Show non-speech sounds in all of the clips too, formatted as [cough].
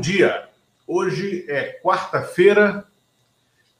bom dia. Hoje é quarta-feira,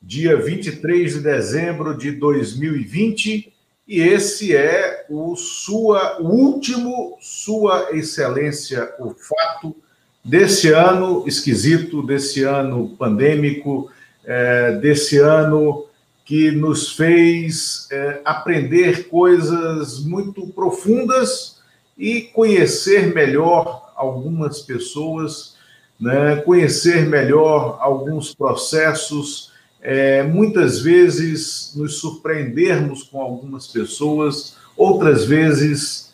dia 23 de dezembro de 2020, e esse é o, sua, o último Sua Excelência, o fato desse ano esquisito, desse ano pandêmico, é, desse ano que nos fez é, aprender coisas muito profundas e conhecer melhor algumas pessoas, né, conhecer melhor alguns processos, é, muitas vezes nos surpreendermos com algumas pessoas, outras vezes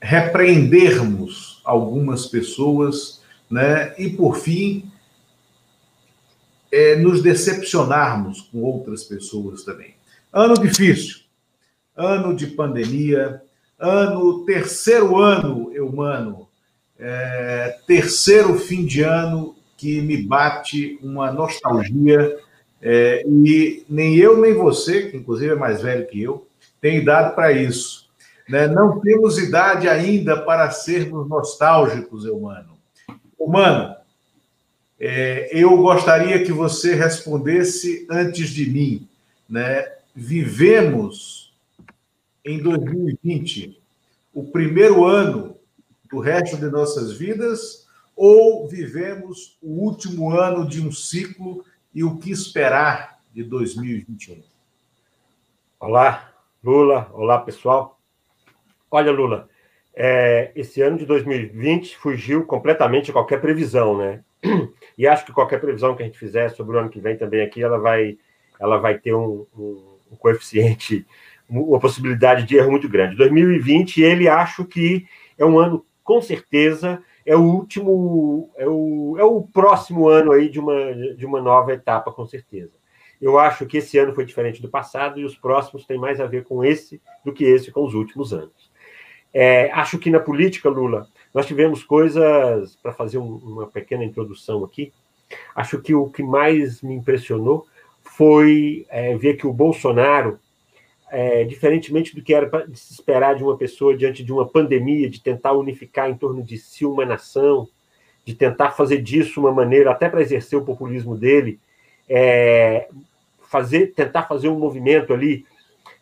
repreendermos algumas pessoas, né, e por fim é, nos decepcionarmos com outras pessoas também. Ano difícil, ano de pandemia, ano, terceiro ano, Eumano, é, terceiro fim de ano que me bate uma nostalgia, é, e nem eu nem você, que inclusive é mais velho que eu, tem idade para isso. Né? Não temos idade ainda para sermos nostálgicos, Eumano. Humano, é, eu gostaria que você respondesse antes de mim. Né? Vivemos em 2020 o primeiro ano do resto de nossas vidas ou vivemos o último ano de um ciclo e o que esperar de 2021? Olá, Lula. Olá, pessoal. Olha, Lula, é, esse ano de 2020 fugiu completamente de qualquer previsão, né? E acho que qualquer previsão que a gente fizer sobre o ano que vem também aqui, ela vai, ela vai ter um, um, um coeficiente, uma possibilidade de erro muito grande. 2020, ele acho que é um ano, com certeza, é o último, é o, é o próximo ano aí de uma, de uma nova etapa, com certeza. Eu acho que esse ano foi diferente do passado e os próximos têm mais a ver com esse do que esse com os últimos anos. É, acho que na política, Lula, nós tivemos coisas, para fazer um, uma pequena introdução aqui, acho que o que mais me impressionou foi é, ver que o Bolsonaro, é, diferentemente do que era de se esperar de uma pessoa diante de uma pandemia, de tentar unificar em torno de si uma nação, de tentar fazer disso uma maneira, até para exercer o populismo dele, é, fazer, tentar fazer um movimento ali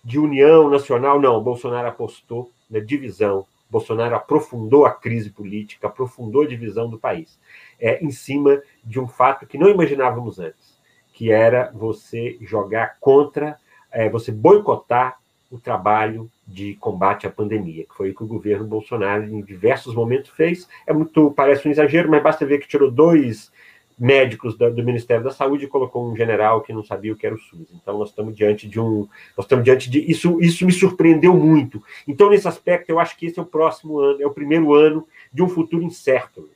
de união nacional, não, Bolsonaro apostou na divisão, Bolsonaro aprofundou a crise política, aprofundou a divisão do país, é, em cima de um fato que não imaginávamos antes, que era você jogar contra, é, você boicotar o trabalho de combate à pandemia, que foi o que o governo Bolsonaro, em diversos momentos, fez. É muito, parece um exagero, mas basta ver que tirou dois médicos do, do, Ministério da Saúde e colocou um general que não sabia o que era o SUS. Então nós estamos diante de um, nós estamos diante de isso, isso me surpreendeu muito. Então nesse aspecto eu acho que esse é o próximo ano, é o primeiro ano de um futuro incerto.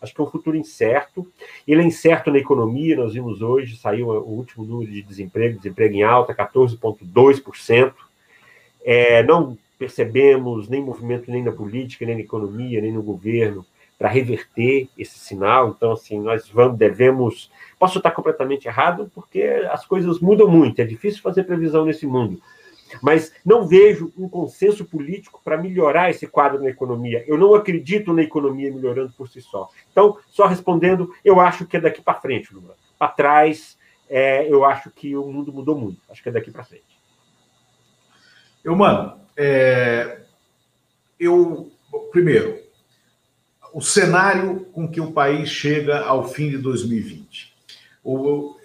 Acho que é um futuro incerto. Ele é incerto na economia. Nós vimos hoje saiu o último número de desemprego, desemprego em alta, 14,2%. É, não percebemos nem movimento nem na política, nem na economia, nem no governo para reverter esse sinal. Então, assim, nós vamos, devemos. Posso estar completamente errado, porque as coisas mudam muito, é difícil fazer previsão nesse mundo. Mas não vejo um consenso político para melhorar esse quadro na economia. Eu não acredito na economia melhorando por si só. Então, só respondendo, eu acho que é daqui para frente, Lula. Para trás, é, eu acho que o mundo mudou muito. Acho que é daqui para frente. Eu, mano, é... eu. Primeiro, o cenário com que o país chega ao fim de 2020. O,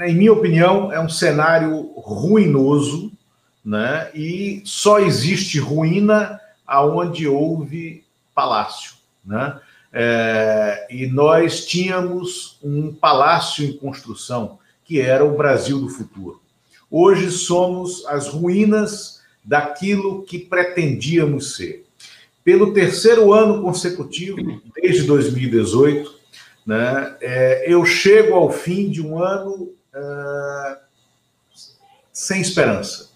em minha opinião, é um cenário ruinoso, né? E só existe ruína aonde houve palácio, né? É, e nós tínhamos um palácio em construção, que era o Brasil do futuro. Hoje somos as ruínas daquilo que pretendíamos ser pelo terceiro ano consecutivo, desde 2018, né, é, eu chego ao fim de um ano é, sem esperança.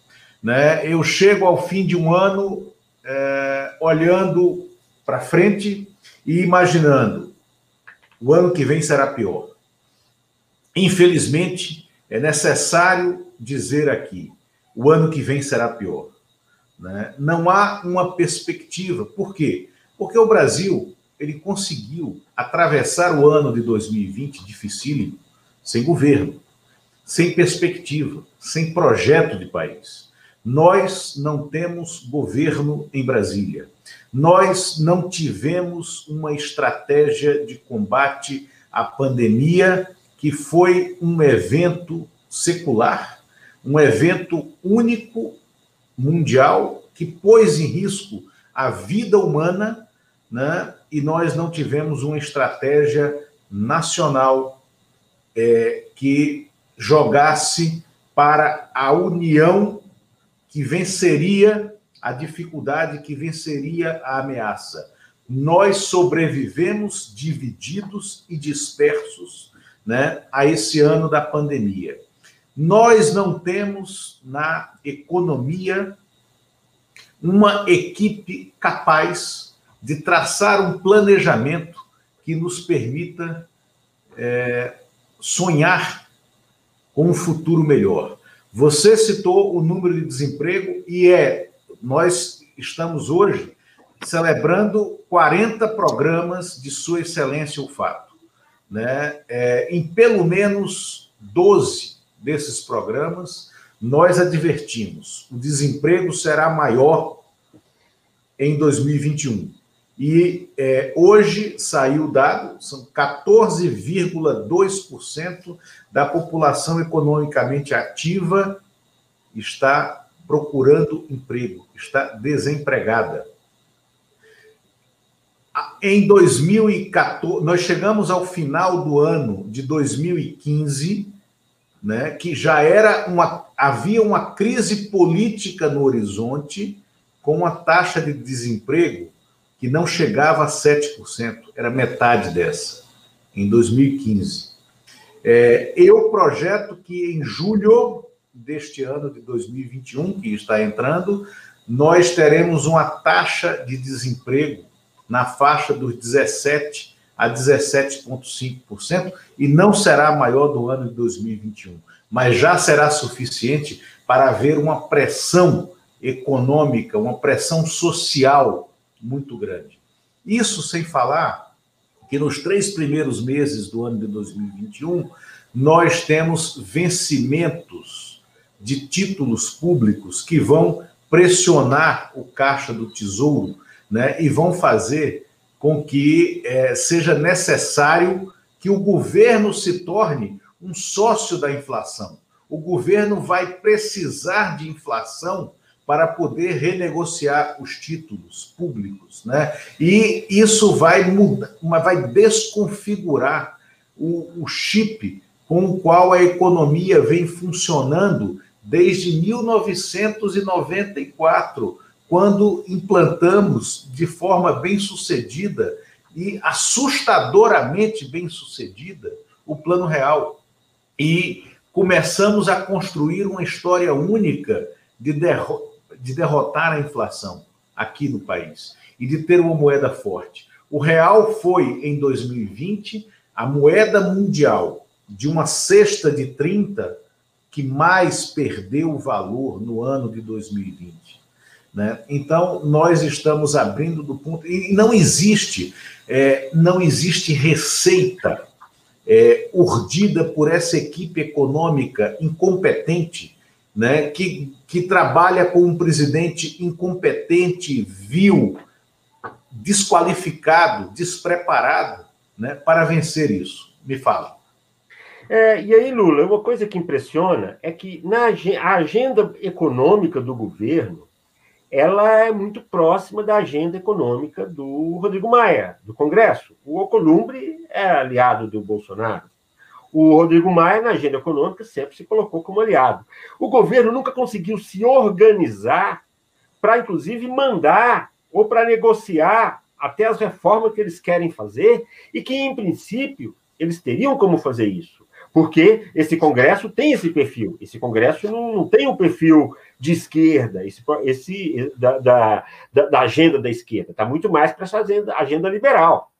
Né? Eu chego ao fim de um ano é, olhando para frente e imaginando o ano que vem será pior. Infelizmente, é necessário dizer aqui: o ano que vem será pior. Né? Não há uma perspectiva. Por quê? Porque o Brasil ele conseguiu atravessar o ano de 2020 dificílimo, sem governo, sem perspectiva, sem projeto de país. Nós não temos governo em Brasília. Nós não tivemos uma estratégia de combate à pandemia, que foi um evento secular, um evento único, mundial, que pôs em risco a vida humana, né? e nós não tivemos uma estratégia nacional é, que jogasse para a união que venceria a dificuldade, que venceria a ameaça. Nós sobrevivemos divididos e dispersos né, a esse ano da pandemia. Nós não temos na economia uma equipe capaz de traçar um planejamento que nos permita é, sonhar com um futuro melhor. Você citou o número de desemprego e é nós estamos hoje celebrando 40 programas de Sua Excelência o Fato. Né? É, em pelo menos 12 desses programas, nós advertimos: o desemprego será maior em 2021. E é, hoje saiu o dado, são 14,2% da população economicamente ativa está procurando emprego, está desempregada. Em 2014, nós chegamos ao final do ano de 2015, né, que já era uma havia uma crise política no horizonte com uma taxa de desemprego que não chegava a 7%, era metade dessa, em 2015. É, eu projeto que em julho deste ano de 2021, que está entrando, nós teremos uma taxa de desemprego na faixa dos 17 a 17,5% e não será maior do ano de 2021, mas já será suficiente para haver uma pressão econômica, uma pressão social muito grande. Isso sem falar que nos três primeiros meses do ano de 2021, nós temos vencimentos de títulos públicos que vão pressionar o caixa do tesouro né, e vão fazer com que é, seja necessário que o governo se torne um sócio da inflação. O governo vai precisar de inflação para poder renegociar os títulos públicos, né? E isso vai mudar, vai desconfigurar o, o chip com o qual a economia vem funcionando desde 1994, quando implantamos de forma bem sucedida e assustadoramente bem sucedida o Plano Real. E começamos a construir uma história única de derrota de derrotar a inflação aqui no país e de ter uma moeda forte. O real foi, em 2020, a moeda mundial de uma cesta de 30 que mais perdeu valor no ano de 2020. Né? Então, nós estamos abrindo do ponto. E não existe, é, não existe receita é, urdida por essa equipe econômica incompetente né, que, que trabalha com um presidente incompetente, vil, desqualificado, despreparado né, para vencer isso. Me fala. É, e aí, Lula, uma coisa que impressiona é que na a agenda econômica do governo ela é muito próxima da agenda econômica do Rodrigo Maia, do Congresso. O Alcolumbre é aliado do Bolsonaro o Rodrigo Maia, na agenda econômica, sempre se colocou como aliado. O governo nunca conseguiu se organizar para, inclusive, mandar ou para negociar até as reformas que eles querem fazer e que, em princípio, eles teriam como fazer isso. Porque esse Congresso tem esse perfil. Esse Congresso não, não tem um perfil de esquerda, esse, esse da, da, da agenda da esquerda. Está muito mais para essa agenda, agenda liberal.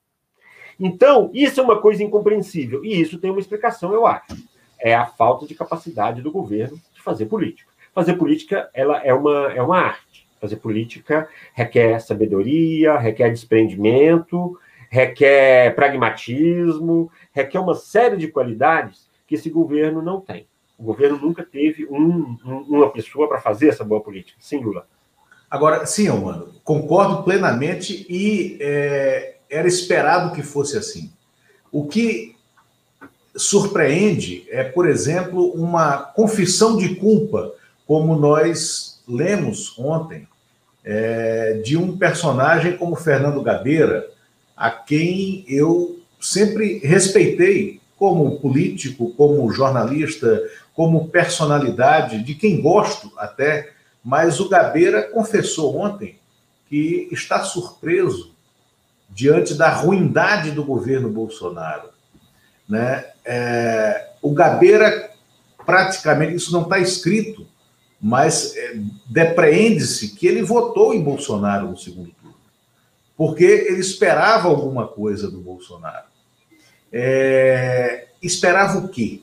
Então, isso é uma coisa incompreensível. E isso tem uma explicação, eu acho. É a falta de capacidade do governo de fazer política. Fazer política ela é uma, é uma arte. Fazer política requer sabedoria, requer desprendimento, requer pragmatismo, requer uma série de qualidades que esse governo não tem. O governo nunca teve um, um, uma pessoa para fazer essa boa política. Sim, Lula. Agora, sim, mano, concordo plenamente e é, era esperado que fosse assim. O que surpreende é, por exemplo, uma confissão de culpa, como nós lemos ontem, é, de um personagem como Fernando Gabeira, a quem eu sempre respeitei como político, como jornalista, como personalidade, de quem gosto até, mas o Gabeira confessou ontem que está surpreso diante da ruindade do governo Bolsonaro. Né? É, o Gabeira, praticamente, isso não está escrito, mas é, depreende-se que ele votou em Bolsonaro no segundo turno, porque ele esperava alguma coisa do Bolsonaro. É, esperava o quê?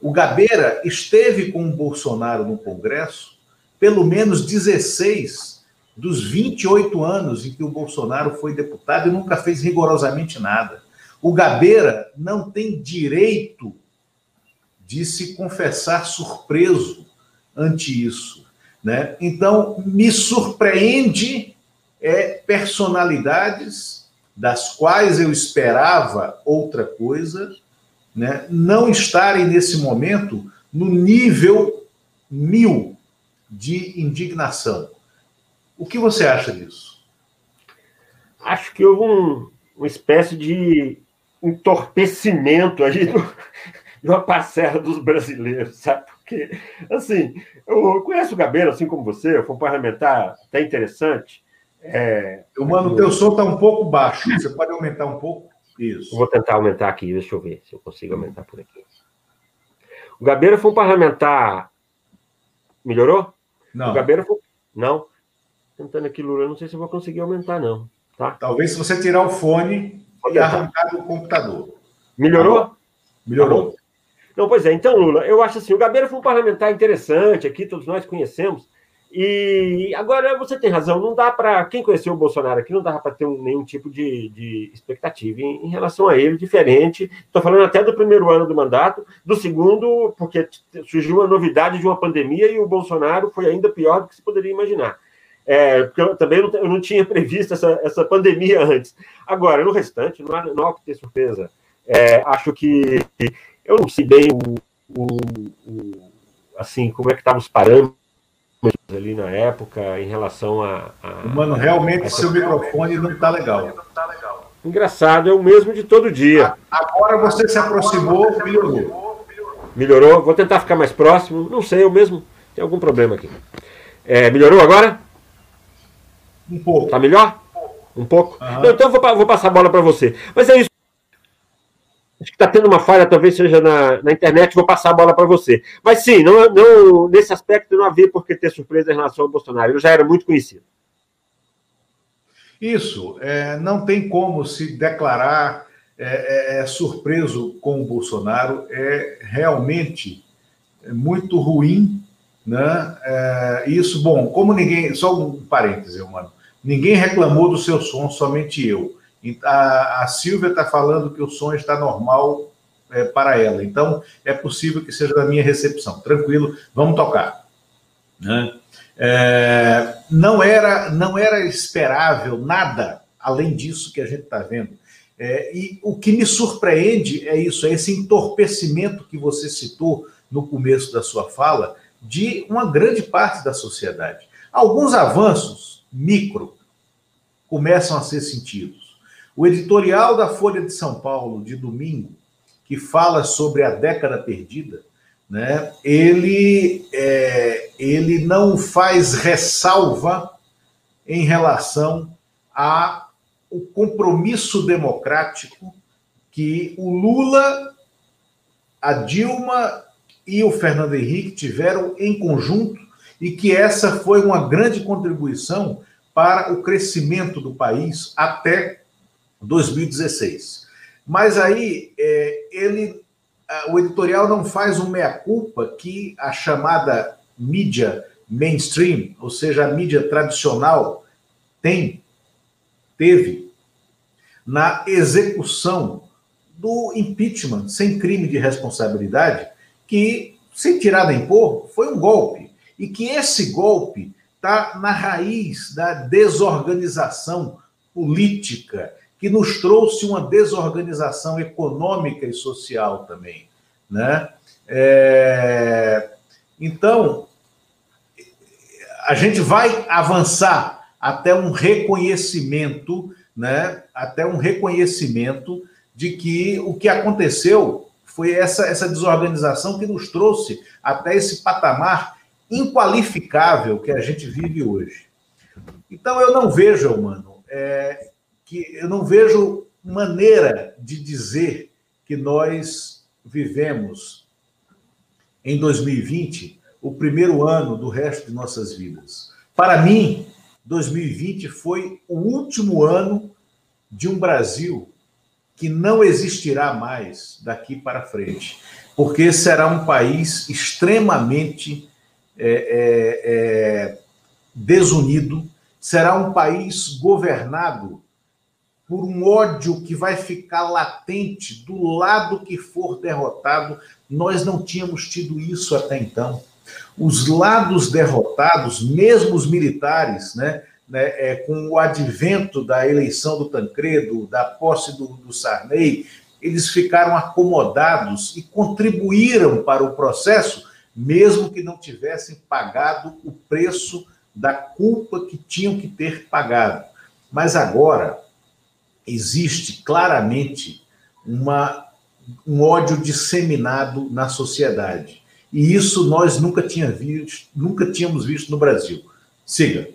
O Gabeira esteve com o Bolsonaro no Congresso pelo menos 16 dos 28 anos em que o Bolsonaro foi deputado e nunca fez rigorosamente nada. O Gabeira não tem direito de se confessar surpreso ante isso. Né? Então, me surpreende é, personalidades das quais eu esperava outra coisa, né, não estarem nesse momento no nível mil de indignação. O que você acha disso? Acho que houve um, uma espécie de entorpecimento aí do, de uma parcela dos brasileiros, sabe? Porque, assim, eu conheço o Gabeira, assim como você, foi um parlamentar até interessante, é, Mano, o teu som está um pouco baixo. Você pode aumentar um pouco? Isso. Eu vou tentar aumentar aqui, deixa eu ver se eu consigo aumentar por aqui. O Gabeira foi um parlamentar. Melhorou? Não. O Gabeira foi. Não. Tentando aqui, Lula, não sei se eu vou conseguir aumentar, não. Tá? Talvez se você tirar o fone e arrancar do computador. Melhorou? Tá Melhorou. Tá não, pois é. Então, Lula, eu acho assim: o Gabeira foi um parlamentar interessante aqui, todos nós conhecemos. E agora você tem razão, não dá para. Quem conheceu o Bolsonaro aqui não dá para ter um, nenhum tipo de, de expectativa em, em, relação a ele, diferente. Estou falando até do primeiro ano do mandato, do segundo, porque surgiu uma novidade de uma pandemia e o Bolsonaro foi ainda pior do que se poderia imaginar. É, porque eu também não, eu não tinha previsto essa, essa pandemia antes. Agora, no restante, não há, não há que ter surpresa. É, acho que eu não sei bem o, o, o assim, como é que estavam os parâmetros ali na época em relação a. a Mano, realmente seu microfone não está legal. Engraçado, é o mesmo de todo dia. Agora você se aproximou, melhorou. Melhorou? Vou tentar ficar mais próximo. Não sei, eu mesmo. Tem algum problema aqui. É, melhorou agora? Um pouco. Tá melhor? Um pouco? Uhum. Não, então eu vou, vou passar a bola para você. Mas é isso. Acho que está tendo uma falha, talvez seja na, na internet, vou passar a bola para você. Mas sim, não, não, nesse aspecto não havia por que ter surpresa em relação ao Bolsonaro. Ele já era muito conhecido. Isso, é, não tem como se declarar é, é, é surpreso com o Bolsonaro, é realmente muito ruim, né? É, isso, bom, como ninguém, só um parêntese, mano, ninguém reclamou do seu som, somente eu. A, a Silvia está falando que o som está normal é, para ela. Então, é possível que seja da minha recepção. Tranquilo, vamos tocar. Né? É, não, era, não era esperável nada além disso que a gente está vendo. É, e o que me surpreende é isso, é esse entorpecimento que você citou no começo da sua fala de uma grande parte da sociedade. Alguns avanços micro começam a ser sentidos. O editorial da Folha de São Paulo, de domingo, que fala sobre a década perdida, né, ele, é, ele não faz ressalva em relação ao compromisso democrático que o Lula, a Dilma e o Fernando Henrique tiveram em conjunto e que essa foi uma grande contribuição para o crescimento do país até 2016. Mas aí é, ele, o editorial não faz um meia-culpa que a chamada mídia mainstream, ou seja, a mídia tradicional, tem, teve. na execução do impeachment sem crime de responsabilidade, que, sem tirar nem pôr, foi um golpe. E que esse golpe está na raiz da desorganização política, que nos trouxe uma desorganização econômica e social também. Né? É... Então, a gente vai avançar até um reconhecimento, né? até um reconhecimento de que o que aconteceu foi essa, essa desorganização que nos trouxe até esse patamar inqualificável que a gente vive hoje. Então, eu não vejo, mano, é, que eu não vejo maneira de dizer que nós vivemos em 2020 o primeiro ano do resto de nossas vidas. Para mim, 2020 foi o último ano de um Brasil que não existirá mais daqui para frente, porque será um país extremamente é, é, é, desunido, será um país governado por um ódio que vai ficar latente do lado que for derrotado. Nós não tínhamos tido isso até então. Os lados derrotados, mesmo os militares, né, né, é, com o advento da eleição do Tancredo, da posse do, do Sarney, eles ficaram acomodados e contribuíram para o processo, mesmo que não tivessem pagado o preço da culpa que tinham que ter pagado. Mas agora existe claramente uma, um ódio disseminado na sociedade. E isso nós nunca, tinha visto, nunca tínhamos visto no Brasil. Siga.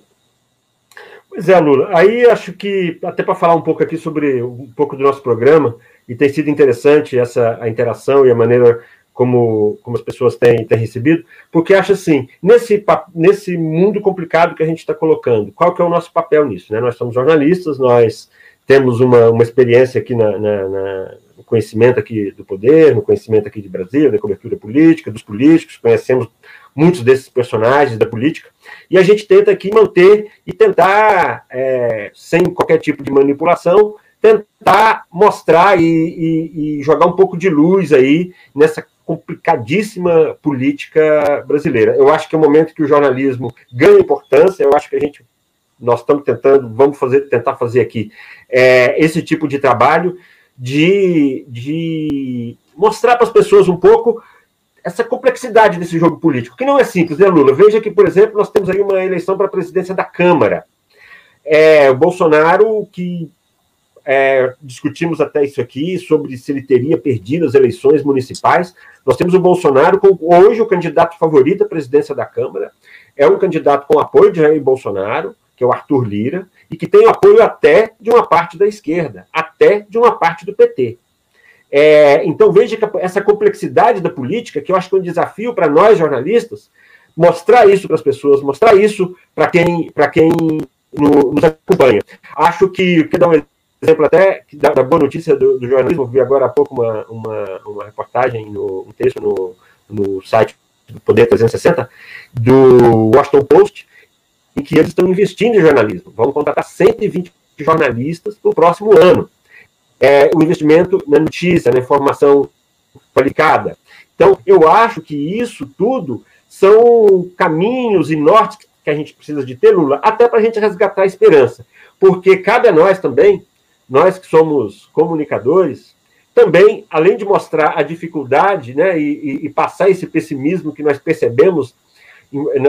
Pois é, Lula. Aí acho que, até para falar um pouco aqui sobre um pouco do nosso programa, e tem sido interessante essa a interação e a maneira como, como as pessoas têm, têm recebido, porque acho assim, nesse, nesse mundo complicado que a gente está colocando, qual que é o nosso papel nisso? Né? Nós somos jornalistas, nós temos uma, uma experiência aqui na, na, na, no conhecimento aqui do poder, no conhecimento aqui de Brasília, da cobertura política, dos políticos, conhecemos muitos desses personagens da política, e a gente tenta aqui manter e tentar, é, sem qualquer tipo de manipulação, tentar mostrar e, e, e, jogar um pouco de luz aí nessa complicadíssima política brasileira. Eu acho que é o momento que o jornalismo ganha importância, eu acho que a gente nós estamos tentando, vamos fazer, tentar fazer aqui é, esse tipo de trabalho de, de mostrar para as pessoas um pouco essa complexidade desse jogo político, que não é simples, né, Lula? Veja que, por exemplo, nós temos aí uma eleição para a presidência da Câmara. É, o Bolsonaro, que é, discutimos até isso aqui, sobre se ele teria perdido as eleições municipais. Nós temos o Bolsonaro, com, hoje o candidato favorito à presidência da Câmara, é um candidato com apoio de Jair Bolsonaro, que é o Arthur Lira, e que tem apoio até de uma parte da esquerda, até de uma parte do PT. É, então veja que essa complexidade da política, que eu acho que é um desafio para nós jornalistas, mostrar isso para as pessoas, mostrar isso para quem, quem no, nos acompanha. Acho que, quer um exemplo até da, da boa notícia do, do, jornalismo, vi agora há pouco uma, uma, uma reportagem, no, um texto no, no site do Poder 360, do Washington Post, em que eles estão investindo em jornalismo. Vão contratar 120 jornalistas no próximo ano é, o investimento na notícia, na informação qualificada. Então, eu acho que isso tudo são caminhos e nortes que a gente precisa de ter, Lula, até para a gente resgatar a esperança. Porque cabe a nós também, nós que somos comunicadores, também, além de mostrar a dificuldade né, e, e passar esse pessimismo que nós percebemos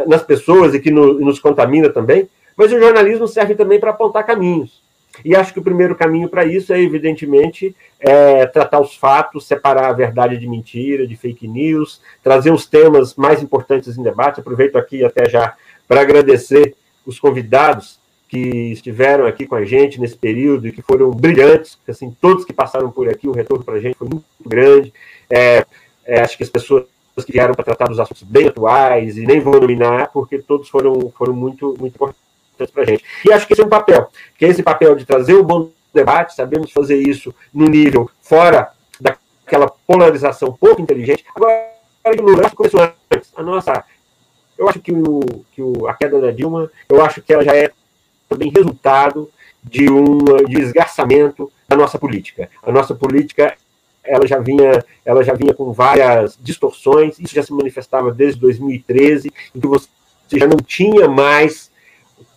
nas pessoas e que no, nos contamina também, mas o jornalismo serve também para apontar caminhos. E acho que o primeiro caminho para isso é, evidentemente, é, tratar os fatos, separar a verdade de mentira, de fake news, trazer os temas mais importantes em debate. Aproveito aqui até já para agradecer os convidados que estiveram aqui com a gente nesse período e que foram brilhantes, assim, todos que passaram por aqui, o retorno para a gente foi muito grande. É, é, acho que as pessoas que vieram para tratar dos assuntos bem atuais, e nem vou nominar, porque todos foram, foram muito, muito importantes importante para a gente. E acho que esse é um papel, que é esse papel de trazer o bom debate, sabemos fazer isso no nível fora daquela polarização pouco inteligente. Agora, o Lula começou antes. A nossa. Eu acho que, o, que o, a queda da Dilma, eu acho que ela já é também resultado de um de esgarçamento da nossa política. A nossa política ela já vinha, ela já vinha com várias distorções, isso já se manifestava desde 2013, em que você já não tinha mais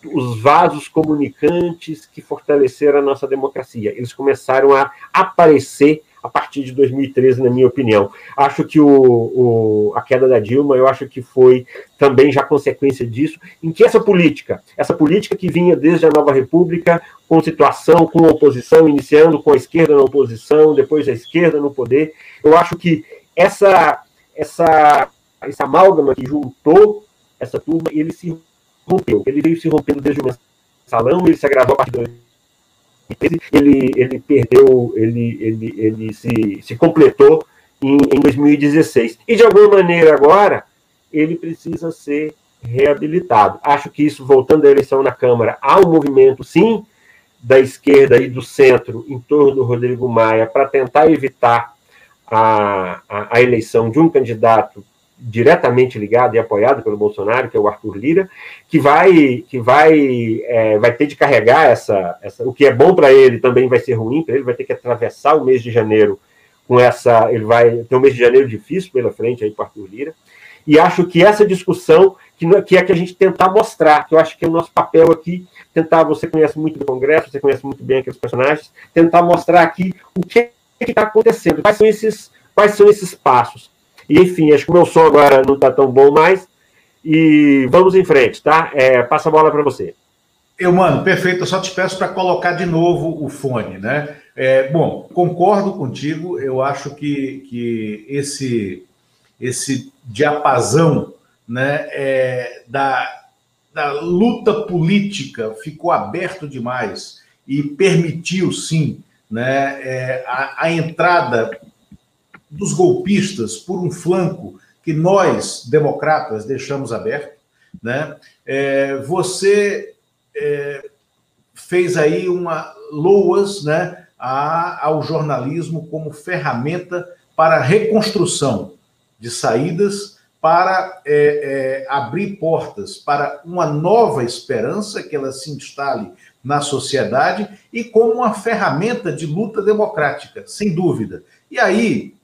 os vasos comunicantes que fortaleceram a nossa democracia. Eles começaram a aparecer a partir de 2013, na minha opinião. Acho que o, o, a queda da Dilma, eu acho que foi também já consequência disso, em que essa política, essa política que vinha desde a Nova República, com situação, com oposição, iniciando com a esquerda na oposição, depois a esquerda no poder, eu acho que essa, essa, essa amálgama que juntou essa turma, ele se rompeu. Ele veio se rompendo desde o salão, ele se agravou a partir de ele, ele perdeu, ele, ele, ele se, se completou em, em 2016. E, de alguma maneira, agora, ele precisa ser reabilitado. Acho que isso, voltando à eleição na Câmara, há um movimento, sim, da esquerda e do centro em torno do Rodrigo Maia para tentar evitar a, a, a, eleição de um candidato diretamente ligado e apoiado pelo Bolsonaro, que é o Arthur Lira, que vai que vai é, vai ter de carregar essa, essa o que é bom para ele também vai ser ruim para ele, vai ter que atravessar o mês de janeiro com essa, ele vai ter um mês de janeiro difícil pela frente aí para Arthur Lira. E acho que essa discussão que, que é que a gente tentar mostrar, que eu acho que é o nosso papel aqui, tentar, você conhece muito do Congresso, você conhece muito bem aqueles personagens, tentar mostrar aqui o que está acontecendo, quais são esses quais são esses passos. E, enfim, acho que meu som agora não está tão bom mais. E vamos em frente, tá? É, passa a bola para você. Eu, mano, perfeito. Eu só te peço para colocar de novo o fone, né? É, bom, concordo contigo. Eu acho que, que esse, esse diapasão né, é, da, da luta política ficou aberto demais e permitiu, sim, né, é, a, a entrada dos golpistas por um flanco que nós, democratas, deixamos aberto. Né? É, você é, fez aí uma loas né, a, ao jornalismo como ferramenta para reconstrução de saídas, para é, é, abrir portas para uma nova esperança que ela se instale na sociedade e como uma ferramenta de luta democrática, sem dúvida. E aí,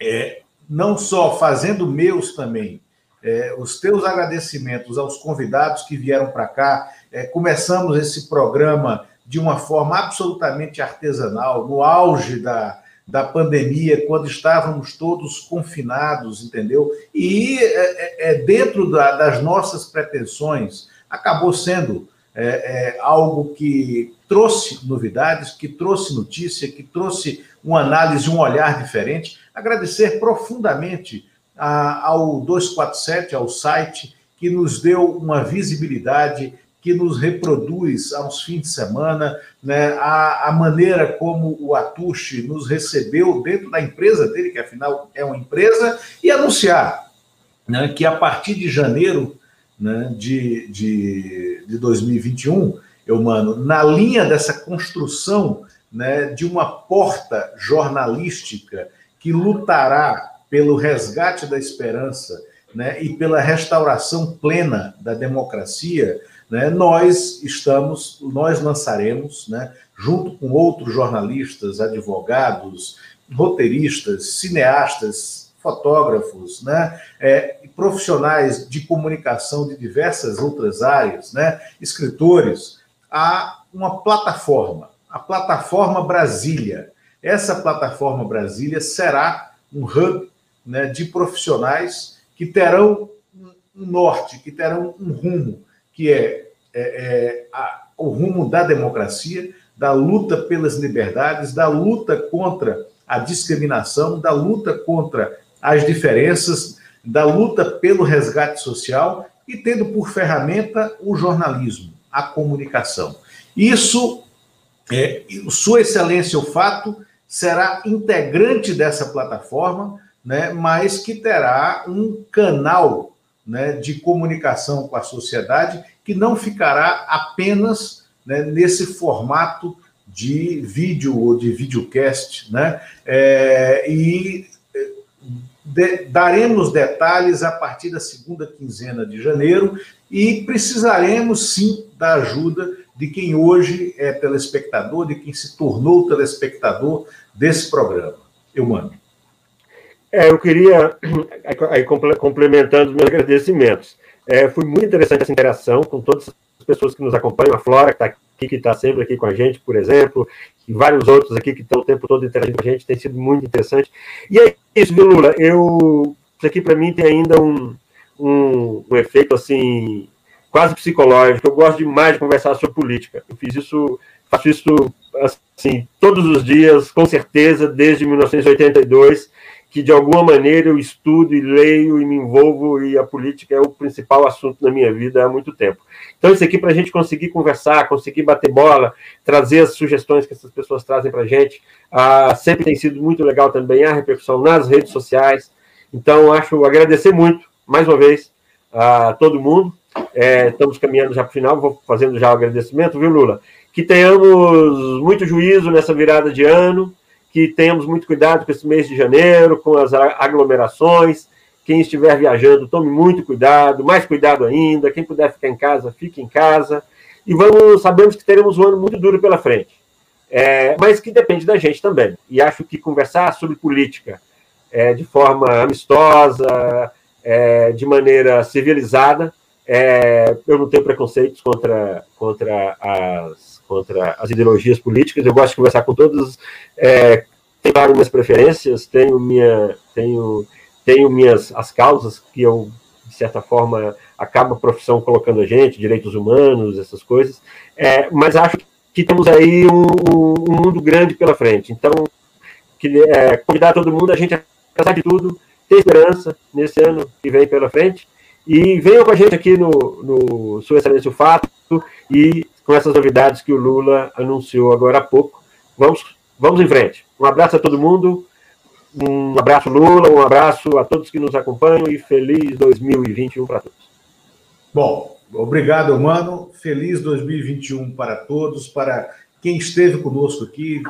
é, não só fazendo meus também, é, os teus agradecimentos aos convidados que vieram para cá. É, começamos esse programa de uma forma absolutamente artesanal, no auge da, da pandemia, quando estávamos todos confinados, entendeu? E é, é, é dentro da, das nossas pretensões, acabou sendo é, é, algo que trouxe novidades, que trouxe notícia, que trouxe uma análise, um olhar diferente. Agradecer profundamente a, ao 247, ao site, que nos deu uma visibilidade, que nos reproduz aos fins de semana, né, a, a maneira como o Atushi nos recebeu dentro da empresa dele, que afinal é uma empresa, e anunciar né, que a partir de janeiro né, de, de, de 2021, eu, mano, na linha dessa construção né, de uma porta jornalística que lutará pelo resgate da esperança né, e pela restauração plena da democracia, né, nós estamos, nós lançaremos, né, junto com outros jornalistas, advogados, roteiristas, cineastas, fotógrafos, né, é, profissionais de comunicação de diversas outras áreas, né, escritores, a uma plataforma, a plataforma Brasília. Essa plataforma Brasília será um hub né, de profissionais que terão um norte, que terão um rumo, que é, é, é a, o rumo da democracia, da luta pelas liberdades, da luta contra a discriminação, da luta contra as diferenças, da luta pelo resgate social e tendo por ferramenta o jornalismo, a comunicação. Isso, é, Sua Excelência o Fato, será integrante dessa plataforma, né, mas que terá um canal né, de comunicação com a sociedade que não ficará apenas né, nesse formato de vídeo ou de videocast, né? É, e de, daremos detalhes a partir da segunda quinzena de janeiro e precisaremos sim da ajuda de quem hoje é telespectador, de quem se tornou telespectador desse programa. Eu mando. É, eu queria, [clears throat] aí, complementando meus agradecimentos, é, foi muito interessante essa interação com todas as pessoas que nos acompanham, a Flora, que está aqui, que está sempre aqui com a gente, por exemplo, e vários outros aqui que estão o tempo todo interagindo com a gente, tem sido muito interessante. E é isso, viu, Lula? Eu, isso aqui para mim tem ainda um, um, um efeito assim quase psicológico. Eu gosto demais de conversar sobre política. Eu fiz isso, faço isso assim todos os dias, com certeza, desde 1982 que de alguma maneira eu estudo e leio e me envolvo e a política é o principal assunto na minha vida há muito tempo. Então, isso aqui para a gente conseguir conversar, conseguir bater bola, trazer as sugestões que essas pessoas trazem para a gente, ah, sempre tem sido muito legal também a repercussão nas redes sociais. Então, acho agradecer muito, mais uma vez, a todo mundo. É, estamos caminhando já para o final, vou fazendo já o agradecimento, viu, Lula? Que tenhamos muito juízo nessa virada de ano, que tenhamos muito cuidado com esse mês de janeiro, com as aglomerações. Quem estiver viajando, tome muito cuidado, mais cuidado ainda. Quem puder ficar em casa, fique em casa. E vamos, sabemos que teremos um ano muito duro pela frente, é, mas que depende da gente também. E acho que conversar sobre política é, de forma amistosa, é, de maneira civilizada, é, eu não tenho preconceitos contra, contra as contra as ideologias políticas. Eu gosto de conversar com todos. É, tenho minhas preferências, tenho minha, tenho, tenho minhas as causas que eu de certa forma acaba a profissão colocando a gente, direitos humanos, essas coisas. É, mas acho que temos aí um, um, mundo grande pela frente. Então, que, é, convidar todo mundo a gente, apesar de tudo, ter esperança nesse ano que vem pela frente. E venham com a gente aqui no, no Sua Excelência o Fato e com essas novidades que o Lula anunciou agora há pouco. Vamos, vamos em frente. Um abraço a todo mundo, um abraço, Lula, um abraço a todos que nos acompanham e feliz 2021 para todos. Bom, obrigado, mano. Feliz 2021 para todos, para quem esteve conosco aqui.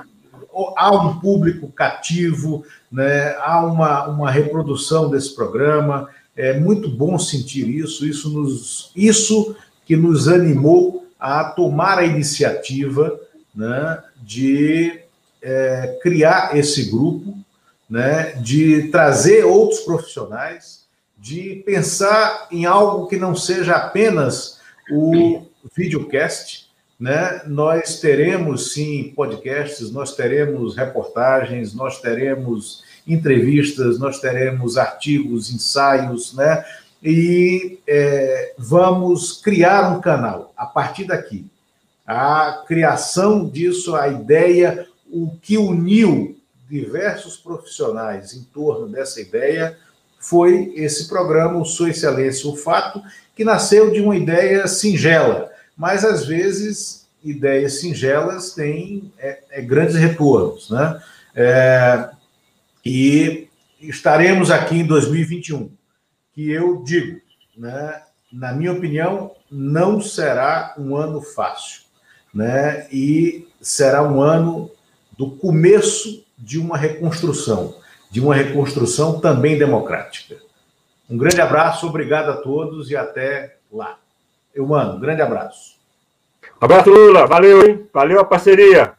Há um público cativo, né? há uma, uma reprodução desse programa. É muito bom sentir isso. Isso, nos, isso que nos animou a tomar a iniciativa né, de é, criar esse grupo, né, de trazer outros profissionais, de pensar em algo que não seja apenas o videocast. Né? Nós teremos, sim, podcasts, nós teremos reportagens, nós teremos entrevistas, nós teremos artigos, ensaios, né? e é, vamos criar um canal a partir daqui. A criação disso, a ideia, o que uniu diversos profissionais em torno dessa ideia foi esse programa, o Sua Excelência, o Fato, que nasceu de uma ideia singela, mas às vezes ideias singelas têm é, é, grandes retornos, né? É, e estaremos aqui em 2021 que eu digo, né, na minha opinião, não será um ano fácil, né? E será um ano do começo de uma reconstrução, de uma reconstrução também democrática. Um grande abraço, obrigado a todos e até lá. Eu mando, um grande abraço. Abraço, Lula. Valeu, hein? Valeu a parceria.